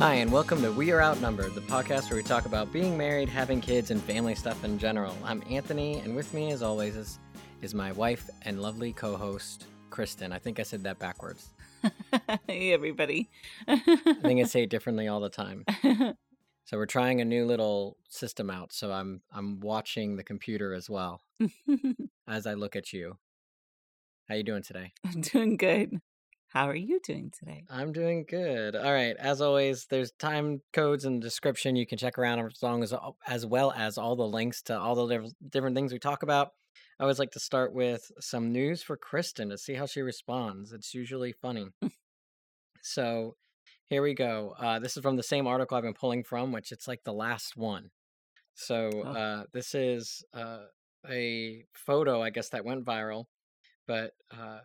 Hi, and welcome to We Are Outnumbered, the podcast where we talk about being married, having kids, and family stuff in general. I'm Anthony, and with me, as always, is, is my wife and lovely co host, Kristin. I think I said that backwards. hey, everybody. I think I say it differently all the time. So we're trying a new little system out. So I'm I'm watching the computer as well as I look at you. How you doing today? I'm doing good. How are you doing today? I'm doing good. All right. As always, there's time codes in the description. You can check around as long as as well as all the links to all the different things we talk about. I always like to start with some news for Kristin to see how she responds. It's usually funny. so here we go. Uh, this is from the same article I've been pulling from, which it's like the last one. So Oh, uh, this is uh, a photo, I guess, that went viral. But uh,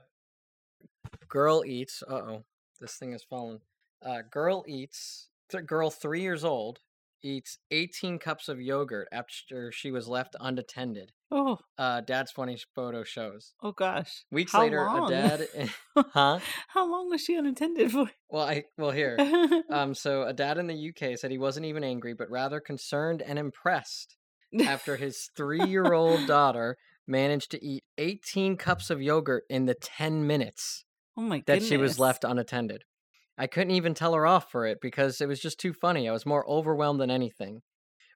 girl eats. Uh oh, this thing has fallen. Uh, girl eats. Th- girl three years old eats 18 cups of yogurt after she was left unattended. oh, Uh, dad's funny photo shows. oh gosh. Weeks How later, a dad. huh? How long was she unattended for? Well, I well here. Um, so a dad in the UK said he wasn't even angry, but rather concerned and impressed after his three-year-old daughter managed to eat 18 cups of yogurt in the 10 minutes oh my that goodness. she was left unattended. I couldn't even tell her off for it because it was just too funny. I was more overwhelmed than anything.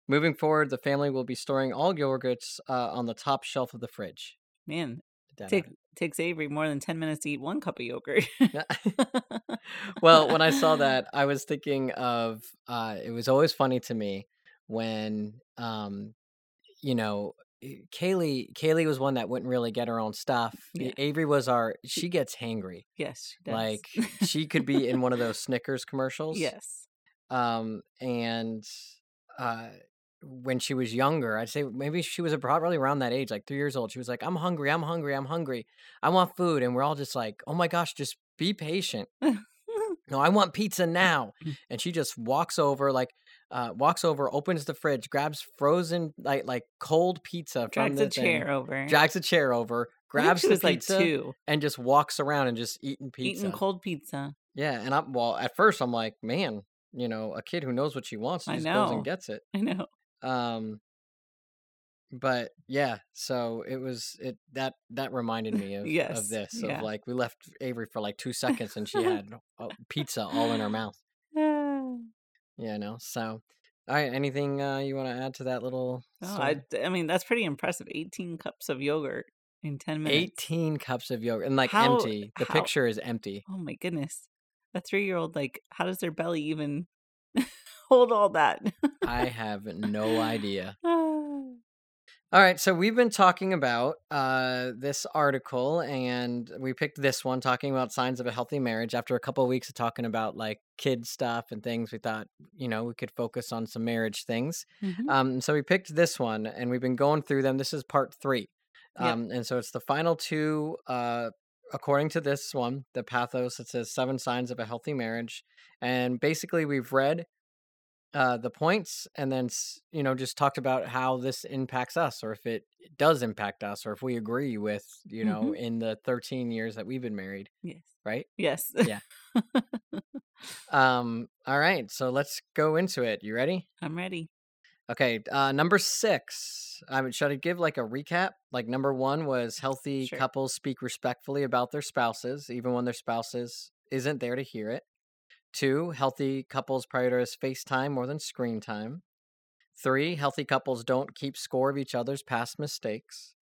Moving forward, the family will be storing all yogurts uh, on the top shelf of the fridge. Man, take, takes Avery more than 10 minutes to eat one cup of yogurt. well, when I saw that, I was thinking of uh, it was always funny to me when um, you know Kaylee Kaylee was one that wouldn't really get her own stuff. Yeah. Avery was our she gets hangry. yes, she. Like she could be in one of those Snickers commercials. yes. um and uh when she was younger i'd say maybe she was probably around that age like three years old she was like i'm hungry i'm hungry i'm hungry i want food and we're all just like oh my gosh just be patient no i want pizza now and she just walks over like uh walks over opens the fridge grabs frozen like like cold pizza from Drags the a thing, chair over. drags a chair over grabs the was like pizza two. and just walks around and just eating pizza Eating cold pizza. yeah, and I'm well at first I'm like, man, you know, a kid who knows what she wants just goes and gets it. I know. Um but yeah, so it was it that that reminded me of yes, of this Yeah. of like we left Avery for like 2 seconds and she had uh, pizza all in her mouth. Ah. You know. So all right, anything uh you want to add to that little No. I, I mean, that's pretty impressive. 18 cups of yogurt in 10 minutes. 18 cups of yogurt and like How, empty. The how, picture is empty. oh my goodness. A three year old, like, how does their belly even hold all that? I have no idea. All right, so we've been talking about uh, this article, and we picked this one talking about signs of a healthy marriage. After a couple of weeks of talking about like kid stuff and things, we thought you know we could focus on some marriage things. mhm. Um, so we picked this one, and we've been going through them. This is part three, Yep. um, and so it's the final two. Uh, according to this one, the Patheos, it says seven signs of a healthy marriage, and basically we've read uh the points and then you know just talked about how this impacts us or if it does impact us or if we agree with you know Mhm. in the 13 years that we've been married Yes. right Yes. yeah um all right so let's go into it you ready I'm ready. okay uh number six i mean should i give like a recap like number one was healthy Sure. couples speak respectfully about their spouses even when their spouses isn't there to hear it Two, healthy couples prioritize FaceTime more than screen time. Three, healthy couples don't keep score of each other's past mistakes.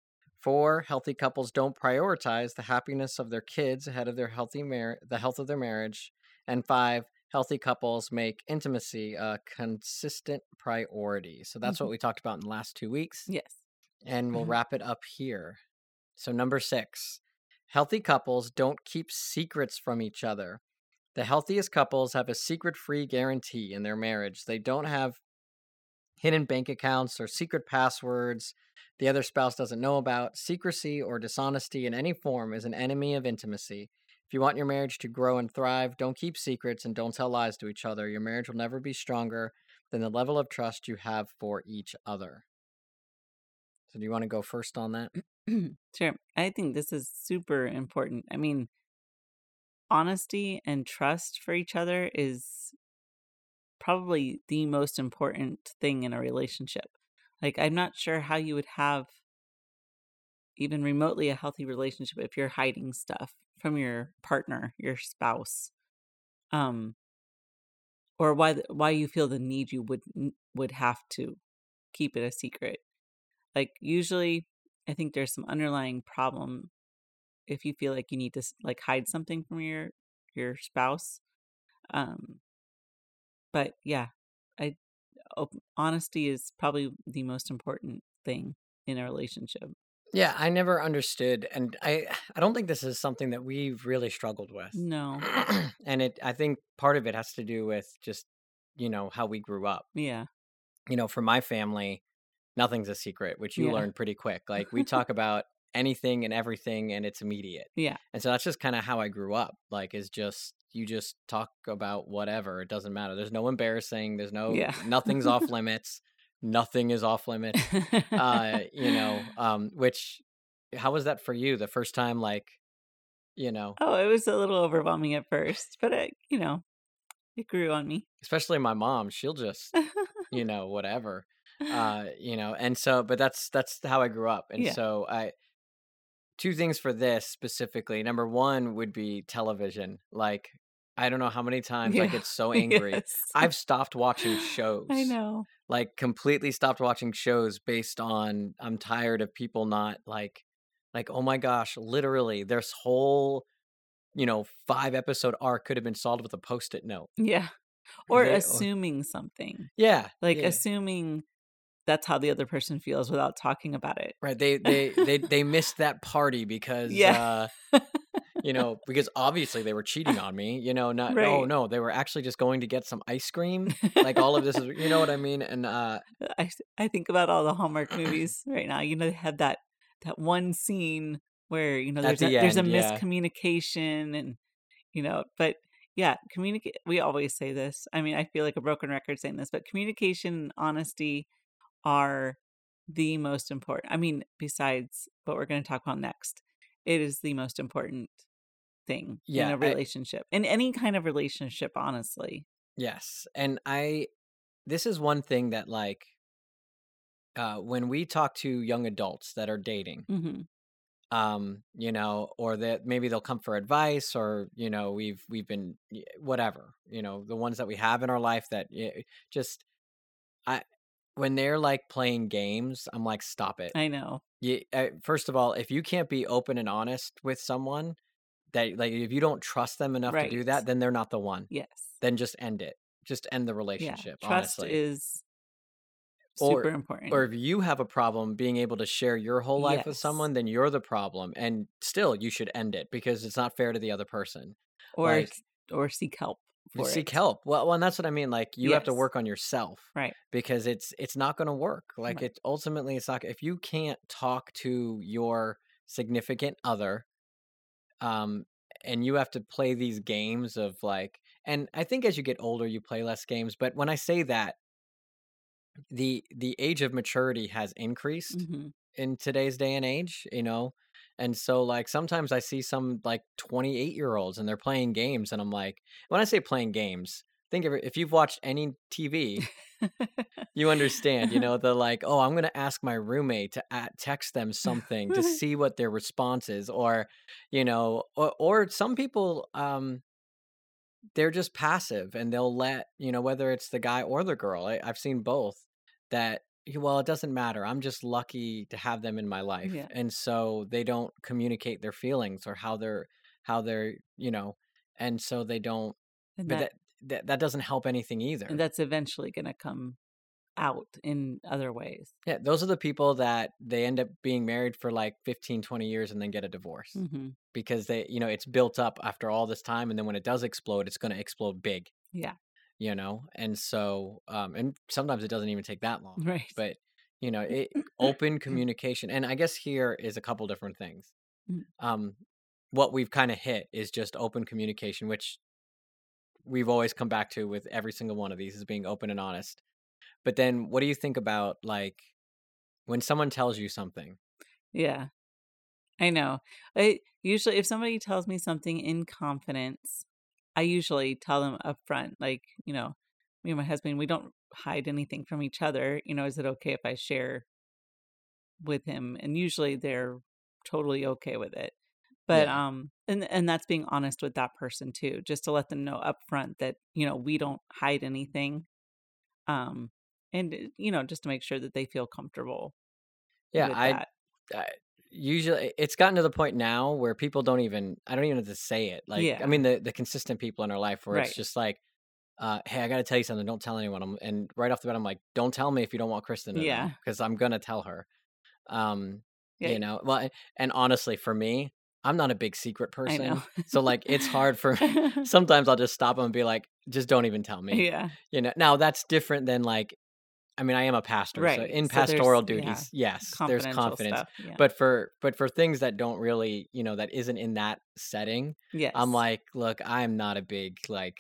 Four, healthy couples don't prioritize the happiness of their kids ahead of their healthy mar- the health of their marriage. And five, healthy couples make intimacy a consistent priority. So that's what Mhm. we talked about in the last two weeks, Yes. and we'll Mhm. wrap it up here. So number six, healthy couples don't keep secrets from each other. The healthiest couples have a secret free guarantee in their marriage. They don't have hidden bank accounts or secret passwords the other spouse doesn't know about. Secrecy or dishonesty in any form is an enemy of intimacy. If you want your marriage to grow and thrive, don't keep secrets and don't tell lies to each other. Your marriage will never be stronger than the level of trust you have for each other. So, do you want to go first on that? sure. I think this is super important. I mean, honesty and trust for each other is probably the most important thing in a relationship. Like, I'm not sure how you would have even remotely a healthy relationship if you're hiding stuff from your partner, your spouse. Um or why why you feel the need you would would have to keep it a secret. Like usually I think there's some underlying problem if you feel like you need to like hide something from your your spouse. Um but yeah, I op- honesty is probably the most important thing in a relationship. Yeah, I never understood, and I I don't think this is something that we've really struggled with. No. and it I think part of it has to do with just, you know, how we grew up. Yeah. You know, for my family, nothing's a secret, which you Yeah. learned pretty quick. Like we talk about anything and everything and it's immediate. Yeah. And so that's just kind of how I grew up. Like is just you just talk about whatever. It doesn't matter. There's no embarrassing, there's no Yeah. nothing's off limits. Nothing is off limits. Uh, you know, um which how was that for you the first time like, you know, oh, it was a little overwhelming at first, but it, you know, it grew on me. especially my mom, she'll just, you know, whatever. uh you know and so but that's that's how i grew up and Yeah. so i two things for this specifically number one would be television like i don't know how many times i get so angry Yes. i've stopped watching shows I know. like completely stopped watching shows based on i'm tired of people not like like oh my gosh literally this whole you know five episode arc could have been solved with a post-it note Yeah. Or They- or- assuming something. yeah Like yeah. assuming that's how the other person feels without talking about it. Right. They they they they missed that party because Yeah. uh you know, because obviously they were cheating on me, you know, not oh Right. no, they were actually just going to get some ice cream. Like all of this is you know what I mean? And uh I s- I think about all the Hallmark movies right now. You know, they have that that one scene where you know there's a, the there's a yeah. miscommunication and you know, but yeah, communicate. We always say this. I mean, I feel like a broken record saying this, but communication, and honesty are the most important. I mean, besides what we're going to talk about next, it is the most important thing Yeah, in a relationship, in any kind of relationship. Honestly, yes. And I this is one thing that like uh when we talk to young adults that are dating, hmm um you know or that maybe they'll come for advice or you know we've we've been whatever you know the ones that we have in our life that just i when they're like playing games i'm like stop it I know. you, uh, first of all if you can't be open and honest with someone that like if you don't trust them enough to do that then they're not the one Yes. then just end it just end the Yeah. relationship Trust honestly is Or- super important. or if you have a problem being able to share your whole life with someone then you're the problem and still you should end it because it's not fair to the other person or like, or seek help for seek it. help well, well and that's what i mean like you have to work on yourself Right. because it's it's not going to work like Right. it ultimately it's not if you can't talk to your significant other um and you have to play these games of like and i think as you get older you play less games but when i say that the the age of maturity has increased hmm in today's day and age, you know? And so like sometimes I see some like 28 year olds and they're playing games and I'm like, when I say playing games, think of it if you've watched any TV, you understand, you know, the like, oh, I'm going to ask my roommate to at- text them something to see what their response is or, you know, or, or some people um they're just passive and they'll let, you know, whether it's the guy or the girl. I, I've seen both that well it doesn't matter i'm just lucky to have them in my life Yeah. and so they don't communicate their feelings or how they're how they're you know and so they don't and but that, that that, that doesn't help anything either and that's eventually going to come out in other ways. yeah those are the people that they end up being married for like 15 20 years and then get a divorce hmm because they you know it's built up after all this time and then when it does explode it's going to explode big Yeah. You know and so um and sometimes it doesn't even take that long Right. but you know it, open communication and i guess here is a couple different things Mm. um what we've kind of hit is just open communication which we've always come back to with every single one of these is being open and honest but then what do you think about like when someone tells you something Yeah. I know. I usually if somebody tells me something in confidence, I usually tell them up front, like, you know, me and my husband, we don't hide anything from each other. You know, is it okay if I share with him? And usually they're totally okay with it. But Yeah. um and and that's being honest with that person too, just to let them know up front that, you know, we don't hide anything. Um and uh, you know, just to make sure that they feel comfortable Yeah, I. I usually it's gotten to the point now where people don't even I don't even have to say it. Like I mean the the consistent people in our life where it's just like uh, hey, I got to tell you something. Don't tell anyone. I'm, and right off the bat, I'm like, don't tell me if you don't want Kristin to Yeah. because I'm gonna tell her. Um, Yeah. you know, well, and honestly, for me, I'm not a big secret person, so like, it's hard for. Sometimes I'll just stop them and be like, just don't even tell me. yeah. You know, now that's different than like, I mean, I am a pastor, so Right. in So pastoral yeah, duties, yes, there's confidence, stuff. Yeah. but for but for things that don't really, you know, that isn't in that setting, yes. I'm like, look, I'm not a big like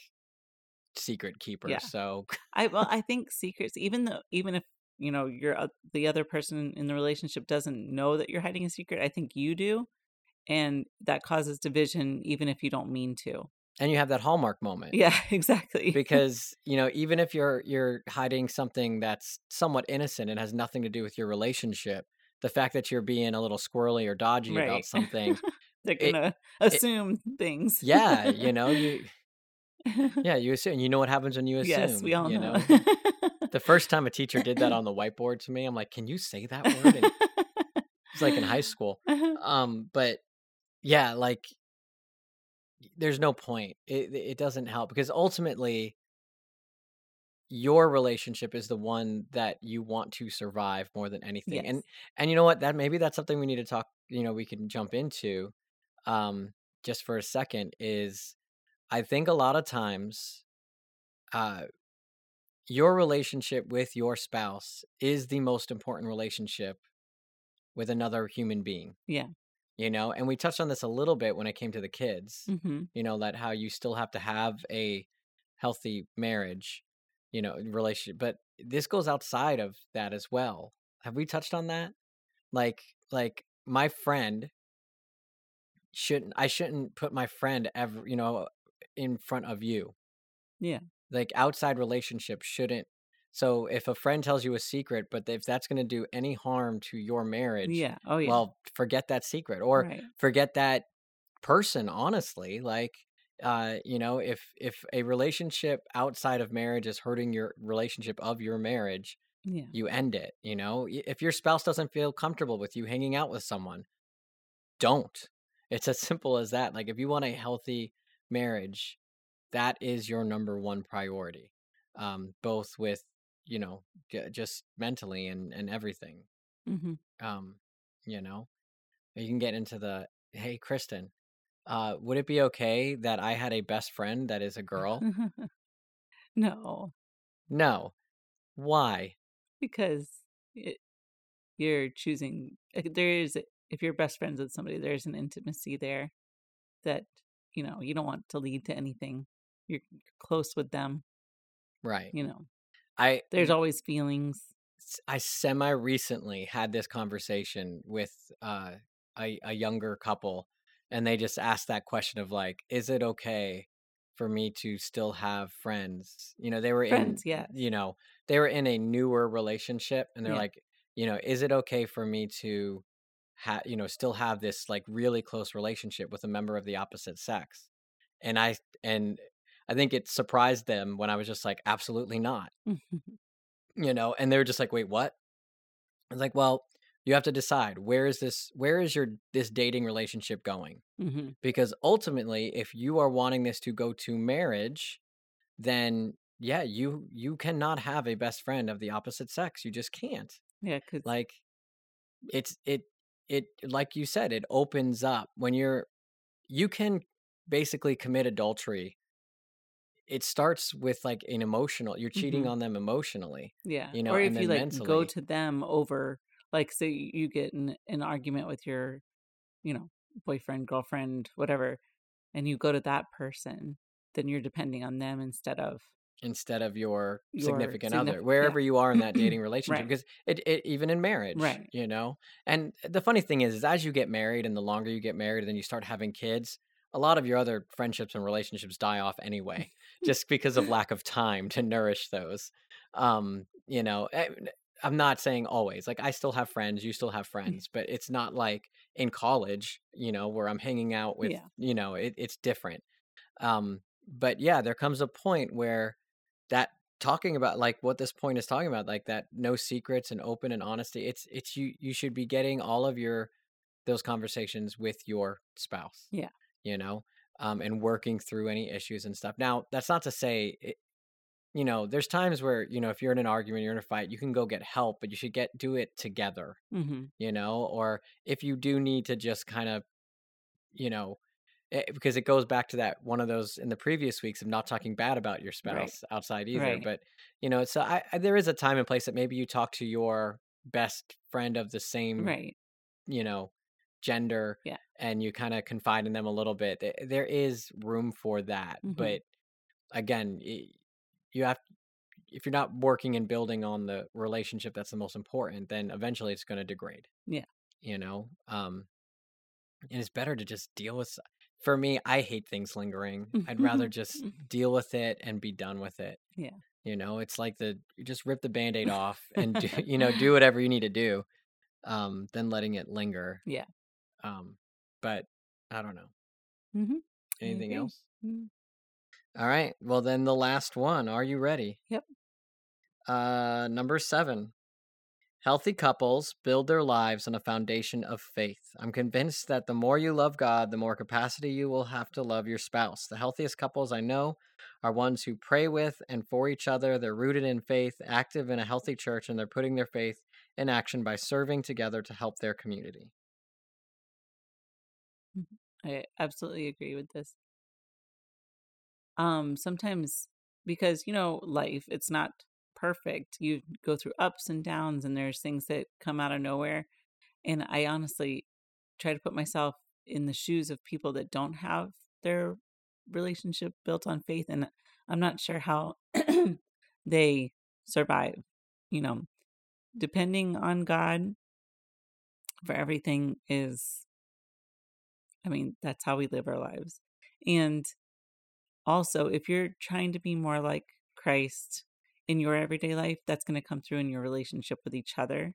secret keeper, Yeah. so I well, I think secrets, even though even if you know you're uh, the other person in the relationship doesn't know that you're hiding a secret, I think you do, and that causes division even if you don't mean to. And you have that hallmark moment. Yeah, exactly. because you know even if you're you're hiding something that's somewhat innocent and has nothing to do with your relationship the fact that you're being a little squirrely or dodgy right. about something They're gonna it assume things. yeah you know you yeah you assume you know what happens when you assume yes, we all you know. know the first time a teacher did that on the whiteboard to me i'm like can you say that word and it's like in high school um but yeah like there's no point it it doesn't help because ultimately your relationship is the one that you want to survive more than anything yes. and and you know what that maybe that's something we need to talk you know we can jump into um just for a second is i think a lot of times uh your relationship with your spouse is the most important relationship with another human being Yeah. You know and we touched on this a little bit when it came to the kids hmm you know that how you still have to have a healthy marriage you know relationship but this goes outside of that as well. Have we touched on that? Like like my friend shouldn't i shouldn't put my friend ever you know in front of you. Yeah. like outside relationships shouldn't so if a friend tells you a secret but if that's going to do any harm to your marriage Yeah. Oh yeah. well forget that secret or right. forget that person honestly like uh you know if if a relationship outside of marriage is hurting your relationship of your marriage Yeah. you end it you know if your spouse doesn't feel comfortable with you hanging out with someone don't it's as simple as that like if you want a healthy marriage that is your number one priority um both with you know just mentally and and everything hmm um you know you can get into the hey kristin uh would it be okay that i had a best friend that is a girl no, no why because it, you're choosing. like, There is, if you're best friends with somebody, there's an intimacy there that you know you don't want to lead to anything. You're close with them. right You know, i there's always feelings. I semi recently had this conversation with uh a, a younger couple and they just asked that question of like is it okay for me to still have friends you know they were in Friends, yes. you know they were in a newer relationship and they're Yeah. like you know is it okay for me to have you know still have this like really close relationship with a member of the opposite sex and i and i think it surprised them when i was just like absolutely not. You know and they were just like wait what? I was like well you have to decide where is this where is your this dating relationship going? Hmm because ultimately if you are wanting this to go to marriage then yeah you you cannot have a best friend of the opposite sex you just can't. Yeah, because like it's it it like you said it opens up when you're you can basically commit adultery it starts with like an emotional you're cheating hmm on them emotionally yeah, you know or if you like go to them over, like, say you get in an argument with your, you know, boyfriend, girlfriend, whatever, and you go to that person, then you're depending on them instead of instead of your your significant other wherever Yeah, you are in that dating relationship right, because it, it even in marriage right. you know and the funny thing is, is as you get married and the longer you get married and then you start having kids a lot of your other friendships and relationships die off anyway, just because of lack of time to nourish those. Um, you know, eh, I'm not saying always. Like I still have friends, you still have friends, but it's not like in college, you know, where I'm hanging out with, Yeah. you know, it, it's different. Um, but yeah, there comes a point where that talking about like what this point is talking about, like that no secrets and open and honesty, it's it's you you should be getting all of your those conversations with your spouse, Yeah. You know, um, and working through any issues and stuff. Now, that's not to say it, you know, there's times where, you know, if you're in an argument, you're in a fight, you can go get help, but you should get do it together, hmm you know, or if you do need to just kind of, you know, eh, because it goes back to that one of those in the previous weeks of not talking bad about your Right. spouse outside either. Right. But you know, so I, I there is a time and place that maybe you talk to your best friend of the same, Right. you know, gender, Yeah. and you kind of confide in them a little bit. There is room for that, hmm but again, you have if you're not working and building on the relationship that's the most important, then eventually it's going to degrade. Yeah. You know, um, and it's better to just deal with. For me, I hate things lingering. I'd rather just deal with it and be done with it. Yeah. You know, it's like the just rip the band-aid off and do, you know do whatever you need to do, um, than letting it linger. Yeah. Um, but I don't know. hmm Anything else? Mm. All right. Well, then the last one. Are you ready? Yep. Uh, number seven. Healthy couples build their lives on a foundation of faith. I'm convinced that the more you love God, the more capacity you will have to love your spouse. The healthiest couples I know are ones who pray with and for each other. They're rooted in faith, active in a healthy church, and they're putting their faith in action by serving together to help their community. I absolutely agree with this. Um, sometimes because you know life, it's not perfect. You go through ups and downs, and there's things that come out of nowhere. And I honestly try to put myself in the shoes of people that don't have their relationship built on faith, and I'm not sure how they survive. You know, depending on God for everything is I mean, that's how we live our lives. And also, if you're trying to be more like Christ in your everyday life, that's going to come through in your relationship with each other.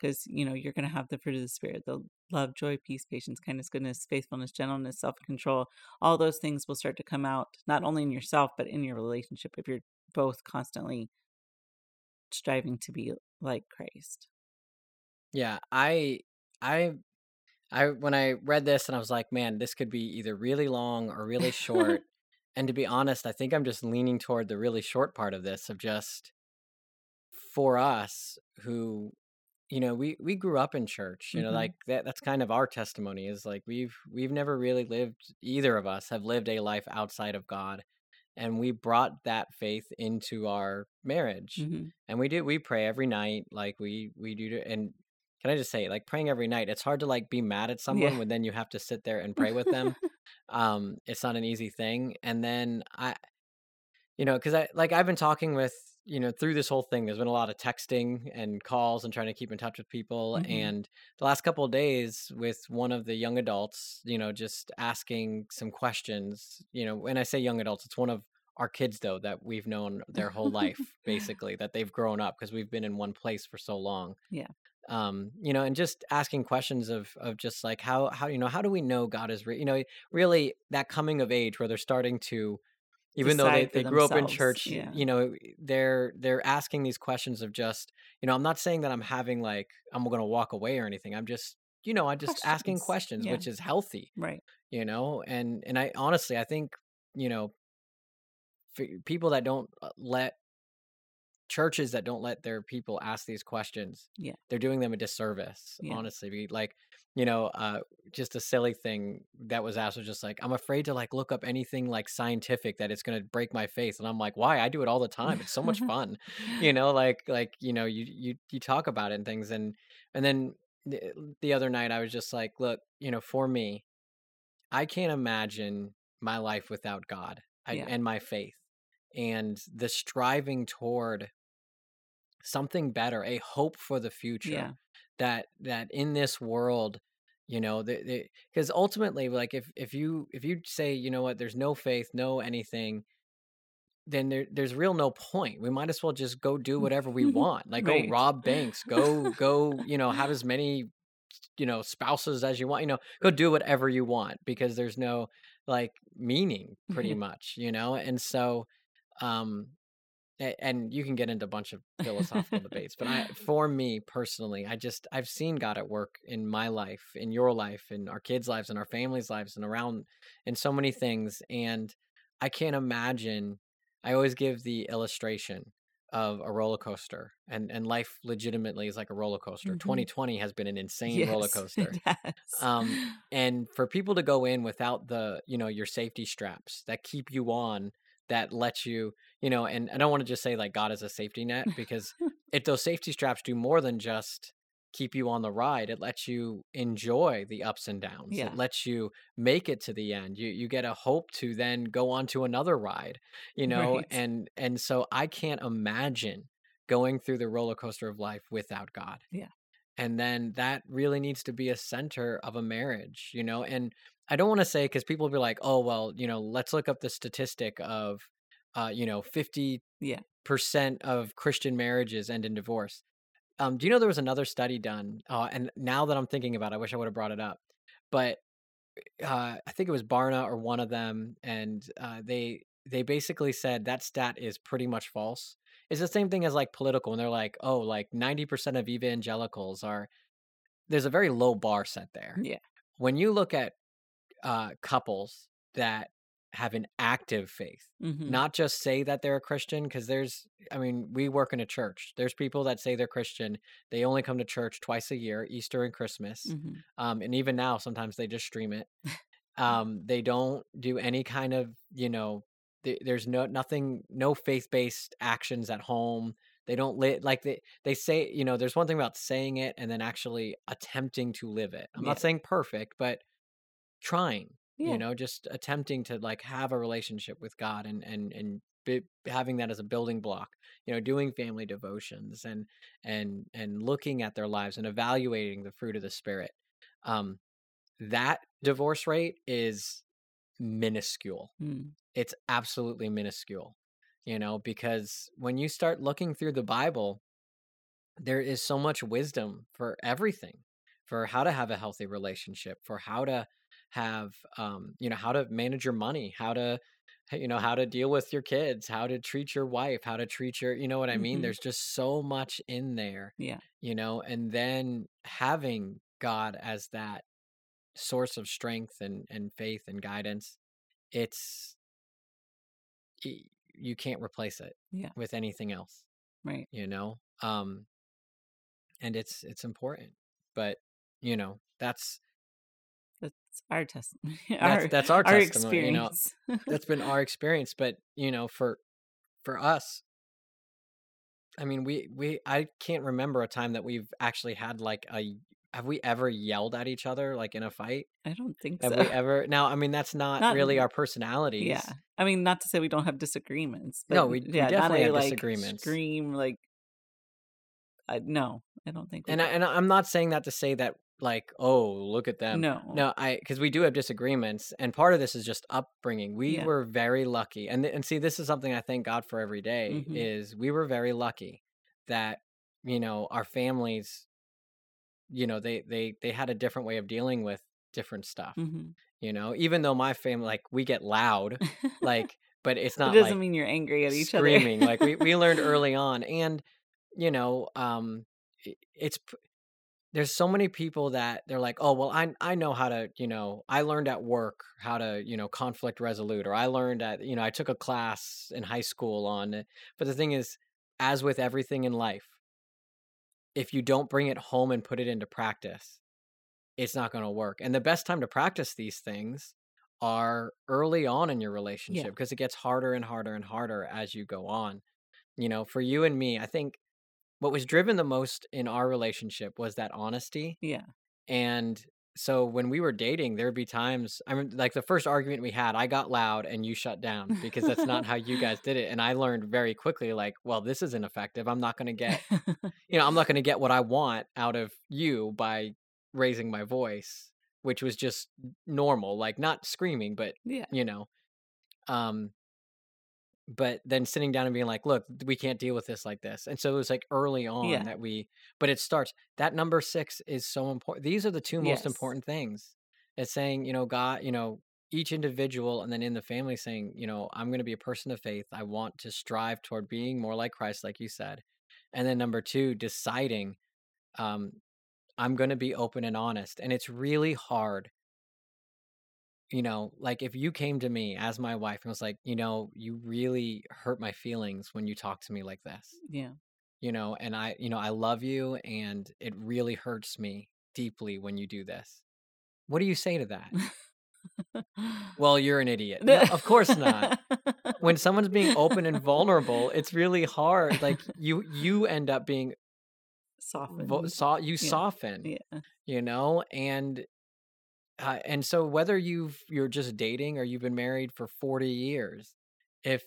Because, you know, you're going to have the fruit of the Spirit the love, joy, peace, patience, kindness, goodness, faithfulness, gentleness, self control. All those things will start to come out, not only in yourself, but in your relationship if you're both constantly striving to be like Christ. Yeah, I I I when I read this and I was like, man, this could be either really long or really short. And to be honest, I think I'm just leaning toward the really short part of this of just for us who you know, we we grew up in church, you know, hmm like that that's kind of our testimony is like we've we've never really lived either of us have lived a life outside of God. And we brought that faith into our marriage. hmm And we do we pray every night like we we do and can I just say like praying every night, it's hard to like be mad at someone Yeah. when then you have to sit there and pray with them. Um it's not an easy thing. And then I you know, because I like I've been talking with you know through this whole thing. There's been a lot of texting and calls and trying to keep in touch with people. hmm And the last couple of days with one of the young adults, you know, just asking some questions. You know, when I say young adults, it's one of our kids though that we've known their whole life, basically that they've grown up because we've been in one place for so long. yeah. Um, you know, and just asking questions of of just like how how you know how do we know God is real? You know, really that coming of age where they're starting to even though they, they grew up in church Yeah. you know they're they're asking these questions of just you know i'm not saying that i'm having like i'm gonna walk away or anything i'm just you know i'm just asking Questions. questions Yeah. which is healthy Right. you know and and i honestly i think you know people that don't uh, let churches that don't let their people ask these questions Yeah. they're doing them a disservice Yeah. honestly like you know uh just a silly thing that was asked was just like i'm afraid to like look up anything like scientific that it's going to break my faith and i'm like why i do it all the time it's so much fun you know like like you know you you you talk about it and things and and then the, the other night i was just like look you know for me i can't imagine my life without god I, Yeah. and my faith and the striving toward something better a hope for the future Yeah. that that in this world you know because ultimately like if if you if you say you know what? There's no faith no anything then there, there's real no point. We might as well just go do whatever we want like go rob banks go go you know have as many you know spouses as you want you know go do whatever you want because there's no like meaning pretty much you know? And so um and you can get into a bunch of philosophical debates but i for me personally i just i've seen god at work in my life in your life in our kids lives in our families lives and around in so many things and i can't imagine i always give the illustration of a roller coaster and and life legitimately is like a roller coaster Mhm. 2020 has been an insane roller coaster um and for people to go in without the you know your safety straps that keep you on that let you you know and i don't want to just say like god is a safety net because if those safety straps do more than just keep you on the ride it lets you enjoy the ups and downs Yeah. it lets you make it to the end you you get a hope to then go on to another ride you know Right. and and so i can't imagine going through the roller coaster of life without god Yeah. and then that really needs to be a center of a marriage you know and i don't want to say because people will be like oh well you know let's look up the statistic of uh you know 50% of christian marriages end in divorce um do you know there was another study done uh and now that i'm thinking about it i wish i would have brought it up but uh i think it was barna or one of them and uh they they basically said that stat is pretty much false it's the same thing as like political and they're like oh like 90% of evangelicals are there's a very low bar set there. Yeah. When you look at uh, couples that have an active faith, hmm not just say that they're a Christian, because there's, I mean, we work in a church. There's people that say they're Christian. They only come to church twice a year, Easter and Christmas. hmm Um, and even now, sometimes they just stream it. Um, they don't do any kind of, you know, th- there's no nothing, no faith based actions at home. They don't live like they they say, you know, there's one thing about saying it and then actually attempting to live it. I'm Yeah. not saying perfect, but trying, Yeah. you know, just attempting to like have a relationship with God and and and be, having that as a building block. You know, doing family devotions and and and looking at their lives and evaluating the fruit of the spirit. Um, that divorce rate is minuscule. Mm. It's absolutely minuscule, you know, because when you start looking through the Bible, there is so much wisdom for everything for how to have a healthy relationship, for how to have, um, you know, how to manage your money, how to, you know, how to deal with your kids, how to treat your wife, how to treat your, you know what I mean? hmm There's just so much in there, Yeah. you know, and then having God as that source of strength and and faith and guidance it's you can't replace it Yeah. with anything else Right. you know um and it's it's important but you know that's That's our that's Our that's our our testimony you know experience. that's been our experience but you know for for us i mean we we i can't remember a time that we've actually had like a have we ever yelled at each other like in a fight I don't think have so. we ever now i mean that's not Not really our our yeah. I mean, not to say we don't have disagreements, but no we we yeah, not definitely a have like disagreements scream like I no, I don't think we And I and I'm not saying that to say that like, "Oh, look at them." No. No, I because we do have disagreements, and part of this is just upbringing. We Yeah. were very lucky, and and see, this is something I thank God for every day. hmm Is we were very lucky that you know our families, you know, they they they had a different way of dealing with different stuff. hmm You know, even though my family, like, we get loud, like, but it's It not doesn't like mean you're angry at each other. screaming. Like we we learned early on, and you know, um, it's there's so many people that they're like, "Oh, well, I I know how to, you know, I learned at work how to, you know, conflict resolute, or I learned at, you know, I took a class in high school on it." But the thing is, as with everything in life, if you don't bring it home and put it into practice, it's not going to work. And the best time to practice these things are early on in your relationship because it gets harder and harder and harder as you go on. You know, for you and me, I think what was driven the most in our relationship was that honesty. Yeah. And so when we were dating, there would be times, I mean, like the first argument we had, I got loud and you shut down because that's not how you guys did it. And I learned very quickly, like, well, this isn't effective. I'm not going to get, you know, I'm not going to get what I want out of you by raising my voice. which was just normal, like not screaming, but Yeah. you know, um, but then sitting down and being like, look, we can't deal with this like this. And so it was like early on Yeah. that we, but it starts that number six is so important. These are the two most important things. It's saying, you know, God, you know, each individual and then in the family saying, you know, I'm going to be a person of faith. I want to strive toward being more like Christ, like you said. And then number two, deciding, um, I'm going to be open and honest. And it's really hard you know, like if you came to me as my wife and was like, you know, you really hurt my feelings when you talk to me like this, Yeah. you know, and I, you know, I love you and it really hurts me deeply when you do this. What do you say to that? Well, you're an idiot. No, of course not. When someone's being open and vulnerable, it's really hard. Like you, you end up being vo- Soften. so, you Yeah. soften, Yeah. you know, and uh, and so whether you've you're just dating or you've been married for 40 years if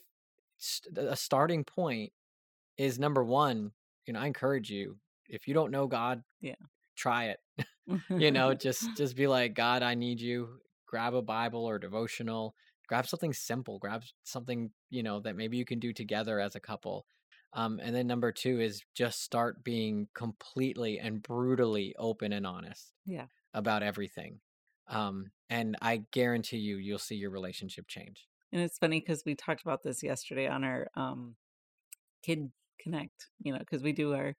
st- a starting point is number one you know i encourage you if you don't know god Yeah. try it you know just just be like god i need you grab a bible or devotional grab something simple grab something you know that maybe you can do together as a couple um, and then number two is just start being completely and brutally open and honest Yeah. about everything um, and I guarantee you, you'll see your relationship change. And it's funny because we talked about this yesterday on our um, Kid Connect, you know, because we do our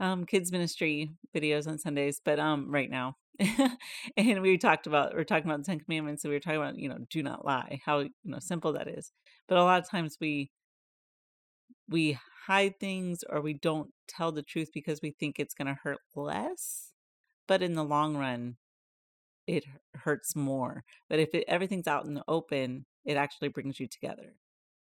um, kids ministry videos on Sundays, but um, right now. and we talked about, we're talking about the Ten Commandments, and we were talking about, you know, do not lie, how, you know, simple that is. But a lot of times we, we hide things or we don't tell the truth because we think it's going to hurt less. But in the long run, it hurts more. But if it, everything's out in the open, it actually brings you together.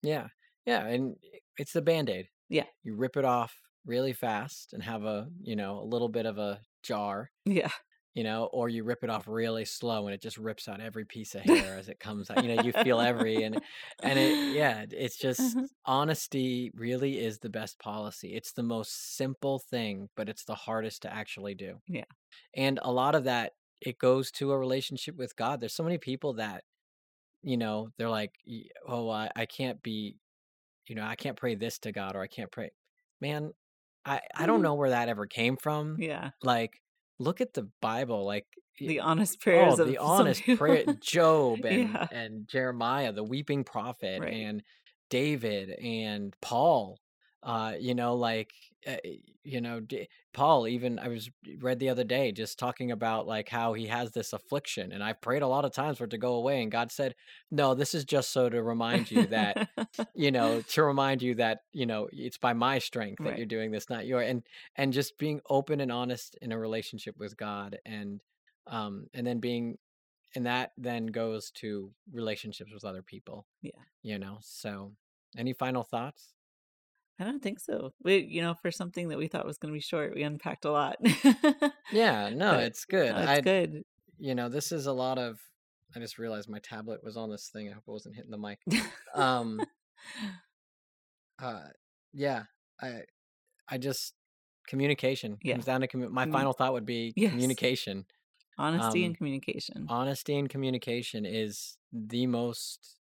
Yeah. Yeah. And it's the band aid. Yeah. You rip it off really fast and have a, you know, a little bit of a jar, Yeah. you know, or you rip it off really slow and it just rips out every piece of hair as it comes out. You know, you feel every, and, and it, yeah, it's just Uh-huh. honesty really is the best policy. It's the most simple thing, but it's the hardest to actually do. Yeah. And a lot of that, it goes to a relationship with God. There's so many people that, you know, they're like, oh, I, I can't be, you know, I can't pray this to God or I can't pray. Man, I, I don't Mhm. know where that ever came from. Yeah. Like, look at the Bible. Like, The honest prayers oh, of the honest prayer. Job and, yeah. and Jeremiah, the weeping prophet, Right. and David and Paul. Uh, you know, like, uh, you know, D- Paul. Even I was read the other day just talking about like how he has this affliction, and I've prayed a lot of times for it to go away, and God said, "No, this is just so to remind you that you know to remind you that you know it's by my strength that right. you're doing this not your and and just being open and honest in a relationship with god and um and then being and that then goes to relationships with other people Yeah. you know so any final thoughts I don't think so. We, you know, for something that we thought was going to be short, we unpacked a lot. yeah no but it's good no, it's i good. you know this is a lot of i just realized my tablet was on this thing i hope it wasn't hitting the mic um uh yeah i i just communication yeah. comes down to commu- my final thought would be yes. communication Honesty and um communication. honesty and communication is the most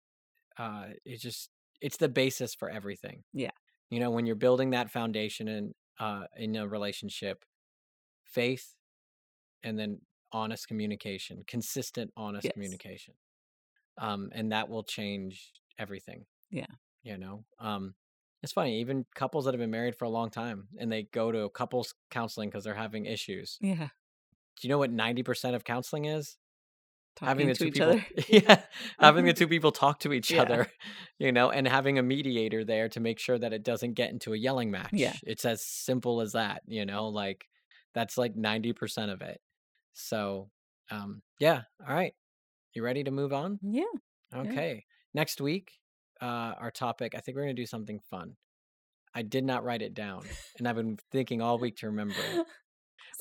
uh it's just it's the basis for everything Yeah. You know when you're building that foundation in uh in a relationship faith and then honest communication consistent honest Yes. communication um and that will change everything Yeah. you know um it's funny even couples that have been married for a long time and they go to couples counseling because they're having issues Yeah. do you know what 90% of counseling is having the to two people other. yeah having the two people talk to each yeah. other you know and having a mediator there to make sure that it doesn't get into a yelling match. Yeah. it's as simple as that you know like that's like 90% of it so um yeah all right you ready to move on Yeah. Yeah. okay next week uh our topic i think we're gonna do something fun i did not write it down and i've been thinking all week to remember it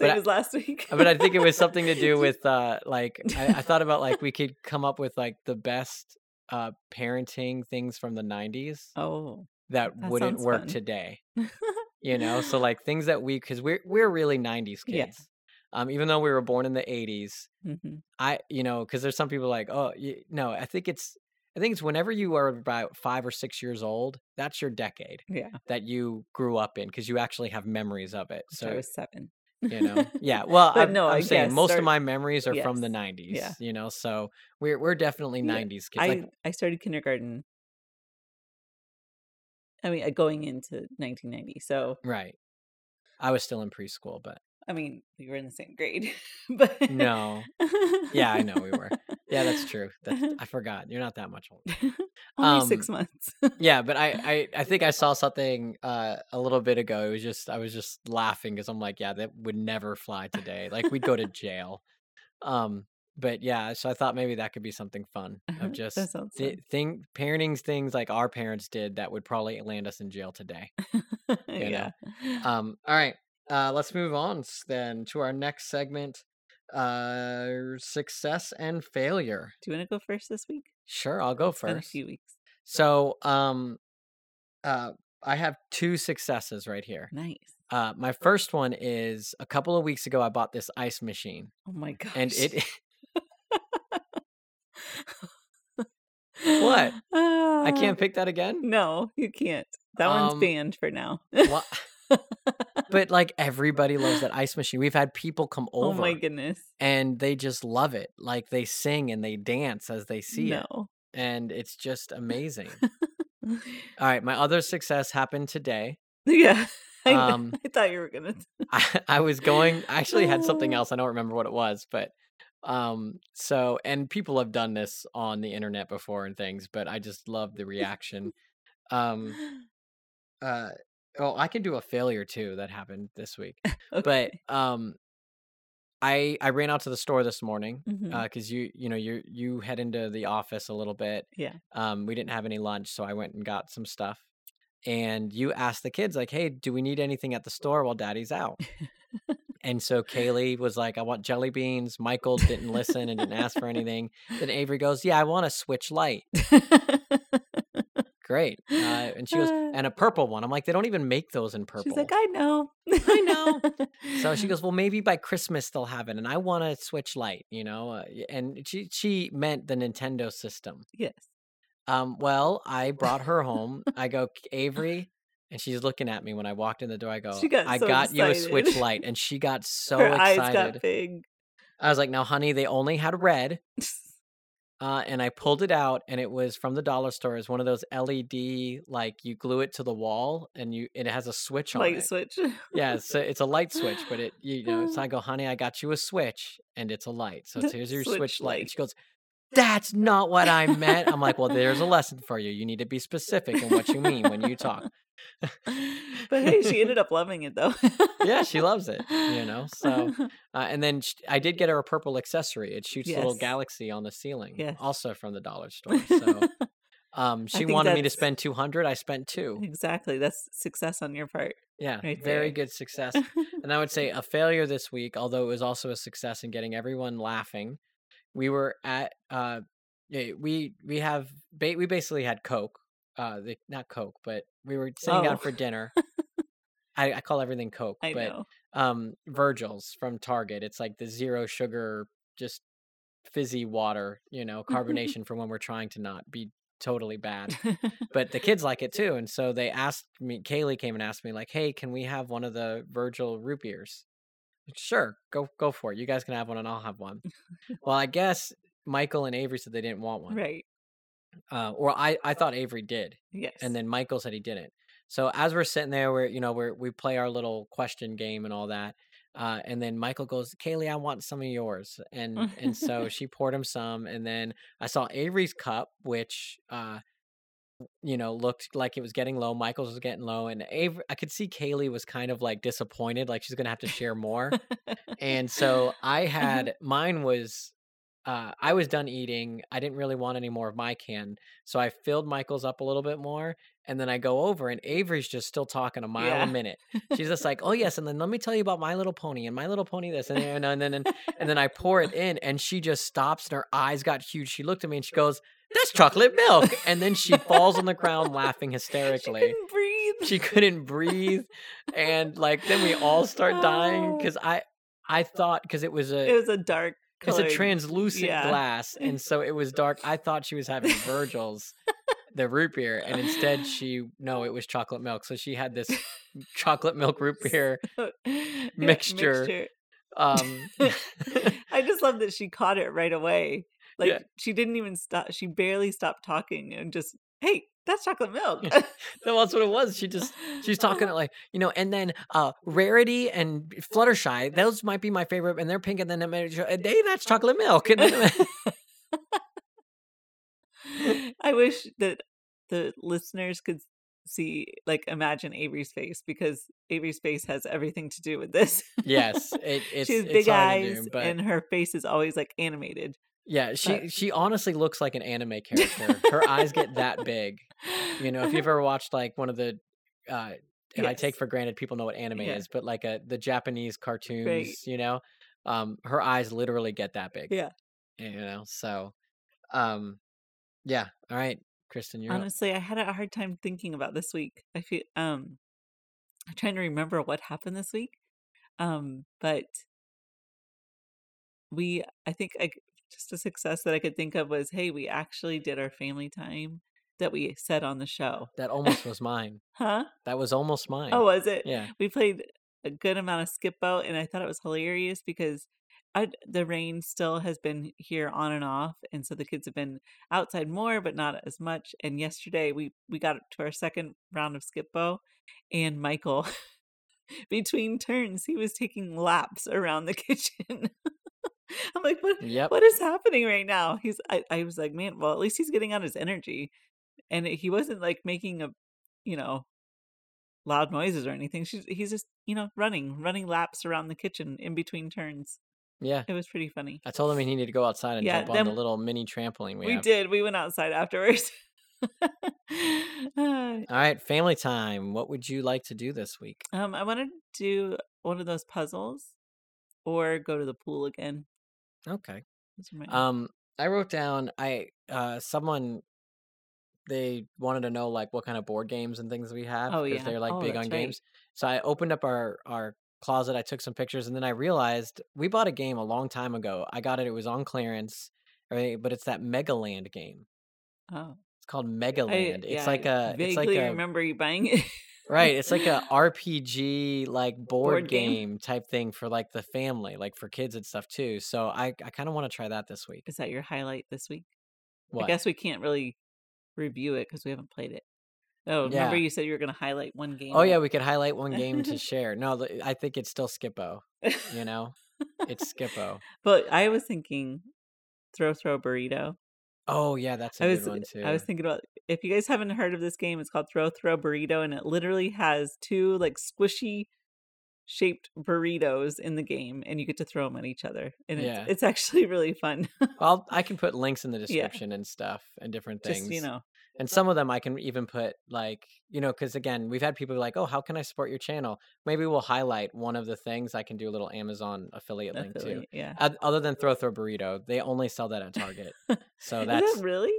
Same I, as last week. but I think it was something to do with uh like I, I thought about like we could come up with like the best uh parenting things from the 90s oh, that that wouldn't work fun. today you know so like things that we because we're we're really 90s yeah. kids Um, even though we were born in the '80s, hmm I, you know, because there's some people like, oh, you, no, I think it's, I think it's whenever you are about five or six years old, that's your decade Yeah, that you grew up in because you actually have memories of it. So I was seven. You know, yeah. Well, I'm, no, I'm I saying guess most of my memories are from the '90s. yeah, You know, so we're we're definitely yeah. '90s kids. Like, I I started kindergarten. I mean, uh, going into 1990. So right. I was still in preschool, but I mean, we were in the same grade, but no. Yeah, I know we were. Yeah, that's true. That's I forgot. You're not that much older. only six Um, months. yeah, but I, I I think I saw something uh a little bit ago. It was just I was just laughing because I'm like, yeah, that would never fly today. Like we'd go to jail. Um, but yeah, so I thought maybe that could be something fun of just sounds di- fun. thing parenting things like our parents did that would probably land us in jail today. You know. yeah. Um, all right. Uh, let's move on then to our next segment. Uh, success and failure. Do you want to go first this week? Sure, I'll go It's been a first. few weeks. So, um, uh, I have two successes right here. Nice. Uh, my first one is a couple of weeks ago, I bought this ice machine, Oh my gosh. and it. what? I Ah, can't pick that again. no, you can't. That one's Um, banned for now. what? But like everybody loves that ice machine. We've had people come over. oh my goodness. and they just love it. Like they sing and they dance as they see it, and it's just amazing. All right, my other success happened today. yeah. I, Um, I thought you were gonna. I, I was going I actually had something else. I don't remember what it was, but um so and people have done this on the internet before and things, but I just love the reaction. Um uh oh, I can do a failure too that happened this week. But um I I ran out to the store this morning hmm uh cuz you you know you you head into the office a little bit. Yeah. Um we didn't have any lunch, so I went and got some stuff. And you asked the kids like, "Hey, do we need anything at the store while daddy's out?" And so Kaylee was like, I want jelly beans. Michael didn't listen and didn't ask for anything. Then Avery goes, Yeah, I want a Switch Lite. Great. Uh, and she goes, Uh, And a purple one. I'm like, They don't even make those in purple. She's like. I know. I know. So she goes, Well, maybe by Christmas they'll have it. And I want a switch light, you know? Uh, and she, she meant the Nintendo system. yes. Um, well, I brought her home. I go, Avery. And she's looking at me when I walked in the door. I go, got I so got you a switch excited. light. And she got so Her eyes got excited. big. I was like, now, honey, they only had red. Uh, and I pulled it out, and it was from the dollar store. It's one of those LED, like you glue it to the wall, and you it has a switch on it. Light it. switch. Yeah, it's a, it's a light switch, but it you know. So I go, honey, I got you a switch, and it's a light. So it's, here's your switch, Switch light. And light. she goes, that's not what I meant. I'm like, well, there's a lesson for you. You need to be specific in what you mean when you talk. but hey, she ended up loving it though. yeah, she loves it. You know, so Uh, and then sh- I did get her a purple accessory. It shoots a little galaxy on the ceiling, Yes. also from the dollar store. So um, she wanted me to spend two hundred. I spent two. exactly that's success on your part Yeah, right very there. good success. And I would say a failure this week, although it was also a success in getting everyone laughing. We were at uh, we we have we basically had Coke, uh, the, not Coke, but we were sitting down oh, for dinner. I, I call everything Coke, I but know. um, Virgil's from Target. It's like the zero sugar, just fizzy water, you know, carbonation for when we're trying to not be totally bad. But the kids like it too. And so they asked me, Kaylee came and asked me, like, hey, can we have one of the Virgil root beers? Like, Sure, go go for it. You guys can have one and I'll have one. Well, I guess Michael and Avery said they didn't want one. right. Uh, or I, I thought Avery did. Yes. And then Michael said he didn't. So as we're sitting there, we're, you know, we're, we play our little question game and all that. Uh, and then Michael goes, Kaylee, I want some of yours. And, and so she poured him some. And then I saw Avery's cup, which, uh, you know, looked like it was getting low. Michael's was getting low, and Avery, I could see Kaylee was kind of like disappointed, like she's gonna have to share more. And so I had mine was, uh, I was done eating. I didn't really want any more of my can, so I filled Michael's up a little bit more, and then I go over, and Avery's just still talking a mile a minute. She's just like, "Oh yes," and then let me tell you about My Little Pony and My Little Pony this, and then and then and, and then I pour it in, and she just stops, and her eyes got huge. She looked at me and she goes, "That's chocolate milk," and then she falls on the ground laughing she hysterically. couldn't breathe. She couldn't breathe, and like then we all start dying Oh. because I. I thought because it was a It was a dark it's a translucent yeah. glass, and so it was dark. I thought she was having Virgil's, the root beer, and instead she no, it was chocolate milk. So she had this chocolate milk root beer. Yeah, mixture. Um, I just love that she caught it right away. Like Yeah. she didn't even stop. She barely stopped talking and just, hey, that's chocolate milk. no, that's what it was. She just she's talking it like you know, and then uh Rarity and Fluttershy, those might be my favorite, and they're pink, and then they that's chocolate milk. I wish that the listeners could see, like, imagine Avery's face because Avery's face has everything to do with this. yes, it, it's she has big eyes, do, but and her face is always like animated. Yeah, she but- she honestly looks like an anime character. Her eyes get that big. You know, if you've ever watched like one of the uh and I take for granted people know what anime Yeah. is, but like a the Japanese cartoons, you know, um, her eyes literally get that big. Yeah. You know, so um yeah. All right, Kristin, you're up. Honestly, I had a hard time thinking about this week. I feel um I'm trying to remember what happened this week. Um, but we I think I just a success that I could think of was hey, we actually did our family time that we said on the show. That almost was mine. Huh? That was almost oh, mine. Oh, was it? yeah. We played a good amount of Skip Bo and I thought it was hilarious because I, the rain still has been here on and off and so the kids have been outside more but not as much and yesterday we we got to our second round of Skip Bo and Michael between turns he was taking laps around the kitchen. I'm like what Yep. what is happening right now? He's I, I was like, man, well at least he's getting out his energy. And he wasn't like making a you know loud noises or anything. She's he's just, you know, running, running laps around the kitchen in between turns. Yeah. It was pretty funny. I told him he needed to go outside and Yeah, jump on the then- little mini trampoline we, We, have. did. We went outside afterwards. Uh, All right, family time. What would you like to do this week? um, I want to do one of those puzzles or go to the pool again. Okay. My- Um, I wrote down I uh someone they wanted to know like what kind of board games and things we have Oh, because yeah. they're like Oh, big on that's right. games. So I opened up our our closet, I took some pictures, and then I realized we bought a game a long time ago. I got it; it was on clearance, right? But it's that Megaland game. oh, It's called I, Megaland. yeah, it's like I a, it's like vaguely a remember you buying it. right. It's like a RPG like board, Board game? game type thing for like the family, like for kids and stuff too. So I I kind of want to try that this week. Is that your highlight this week? What? I guess we can't really review it because we haven't played it. Oh, Yeah. remember you said you were going to highlight one game? Oh yeah, we could highlight one game to share. No, I think it's still Skip Bo. You know, it's Skip Bo. but I was thinking throw throw burrito. Oh yeah, that's a I good was one too. I was thinking about if you guys haven't heard of this game, it's called Throw Throw Burrito, and it literally has two like squishy shaped burritos in the game, and you get to throw them at each other, and Yeah. it's it's actually really fun. Well, I can put links in the Yeah. description and stuff and different things. Just you know, and some of them I can even put like you know because again we've had people be like, oh, how can I support your channel? Maybe we'll highlight one of the things. I can do a little Amazon affiliate link too. yeah. Other than Throw Throw Burrito, they only sell that at Target. So Is that's that really?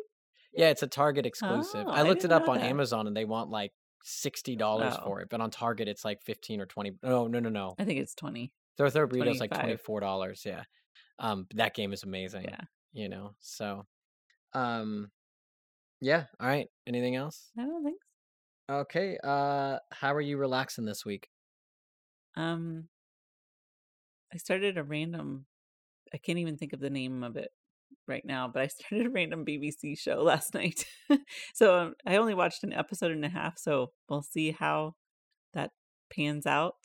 yeah, it's a Target exclusive. Oh, I I looked it up on that. Amazon and they want like sixty dollars Oh. for it, but on Target it's like fifteen or twenty. No, no, no, no. I think it's twenty. Throw Throw Burrito's like twenty four dollars. Yeah, um, that game is amazing. Yeah. you know. So, um, yeah. All right. Anything else? I don't think. Okay. Uh, how are you relaxing this week? Um, I started a random. I can't even think of the name of it right now, but I started a random BBC show last night. so um, I only watched an episode and a half, so we'll see how that pans out.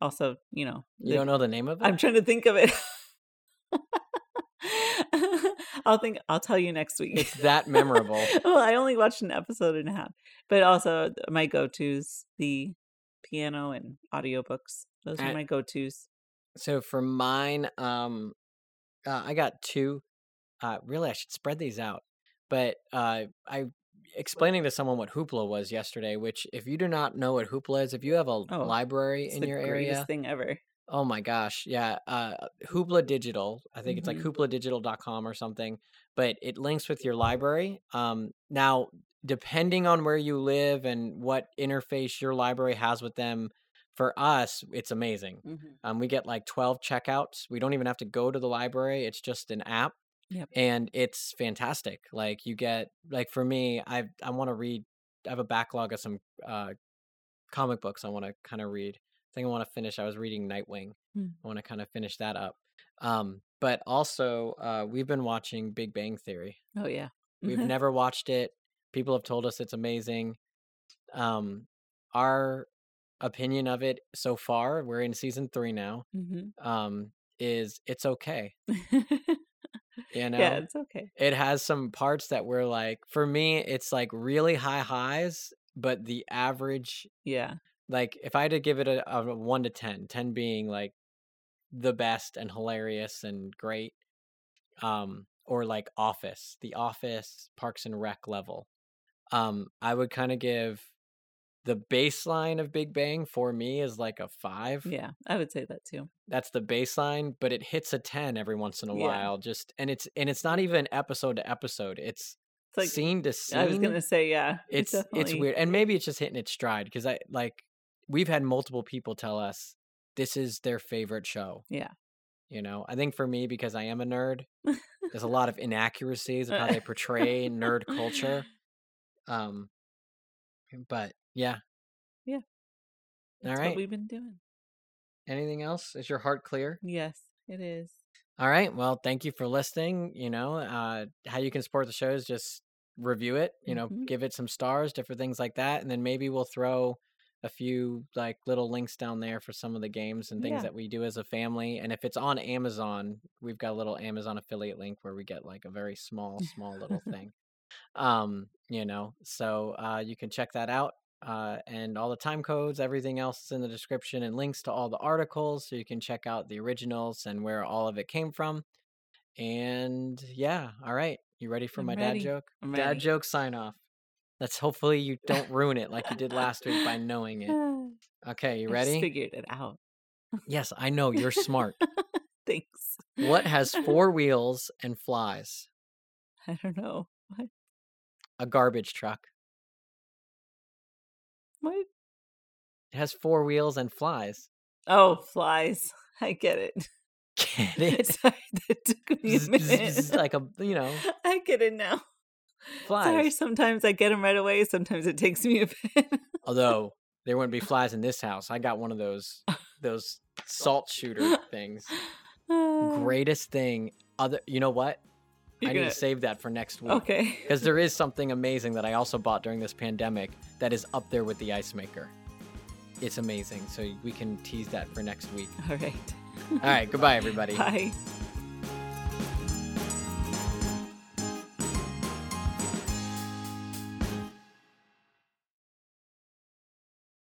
Also, you know, You the- don't know the name of it? I'm trying to think of it. I'll think. I'll tell you next week. It's that memorable. well, I only watched an episode and a half, but also my go-tos the piano and audiobooks. Those are I- my go-tos. So for mine, um, uh, I got two. Uh, really, I should spread these out. But uh, I explaining to someone what Hoopla was yesterday. Which, if you do not know what Hoopla is, if you have a Oh, library in your area, thing ever. Oh my gosh, yeah, uh, Hoopla Digital. I think it's like Mhm. hoopladigital.com or something. But it links with your library. Um, now, depending on where you live and what interface your library has with them, for us, it's amazing. Mhm. Um, we get like 12 checkouts. We don't even have to go to the library. It's just an app. Yep. And it's fantastic. Like you get like for me, I I want to read I have a backlog of some uh comic books I want to kind of read. I think I want to finish. I was reading Nightwing. Mm. I want to kind of finish that up. Um, but also uh we've been watching Big Bang Theory. Oh yeah. We've never watched it. People have told us it's amazing. Um, our opinion of it so far, we're in season three now. Mhm. Um, is it's okay. You know, yeah, it's okay. it has some parts that were like, for me, it's like really high highs, but the average, Yeah. Like, if I had to give it a, a one to 10, 10 being like the best and hilarious and great, um, or like Office, the Office, Parks and Rec level, um, I would kind of give the baseline of Big Bang for me is like a five. Yeah, I would say that too. That's the baseline, but it hits a 10 every once in a Yeah. while. Just and it's and it's not even episode to episode. It's It's like scene to scene. I was gonna say, yeah. it it's it's definitely- weird. And maybe it's just hitting its stride because I like we've had multiple people tell us this is their favorite show. Yeah. You know, I think for me because I am a nerd, there's a lot of inaccuracies of how they portray nerd culture. Um but yeah. Yeah. All That's right. what we've been doing. Anything else? Is your heart clear? Yes, it is. All right. Well, thank you for listening. You know, uh, how you can support the show is just review it, you know, Mhm. give it some stars, different things like that. And then maybe we'll throw a few like little links down there for some of the games and things Yeah. that we do as a family. And if it's on Amazon, we've got a little Amazon affiliate link where we get like a very small, small little thing. Um, you know, so uh, you can check that out. Uh, and all the time codes, everything else is in the description and links to all the articles so you can check out the originals and where all of it came from. And yeah, all right. You ready for I'm my ready. dad joke? I'm Dad ready. joke sign off. Let's hopefully you don't ruin it like you did last week by knowing it. Okay, you I just ready? figured it out. Yes, I know you're smart. Thanks. what has four wheels and flies? I don't know. What? A garbage truck. What? It has four wheels and flies. Oh, flies. I get it. Get it? Sorry, that took me a minute. like a you know I get it now. flies. Sorry, sometimes I get them right away. Sometimes it takes me a bit. Although there wouldn't be flies in this house. I got one of those those salt shooter things. Uh, Greatest thing. Other, you know what? You're I need gonna- to save that for next week. Okay. Because there is something amazing that I also bought during this pandemic that is up there with the ice maker. It's amazing. So we can tease that for next week. All right. All right. Goodbye, everybody. Bye.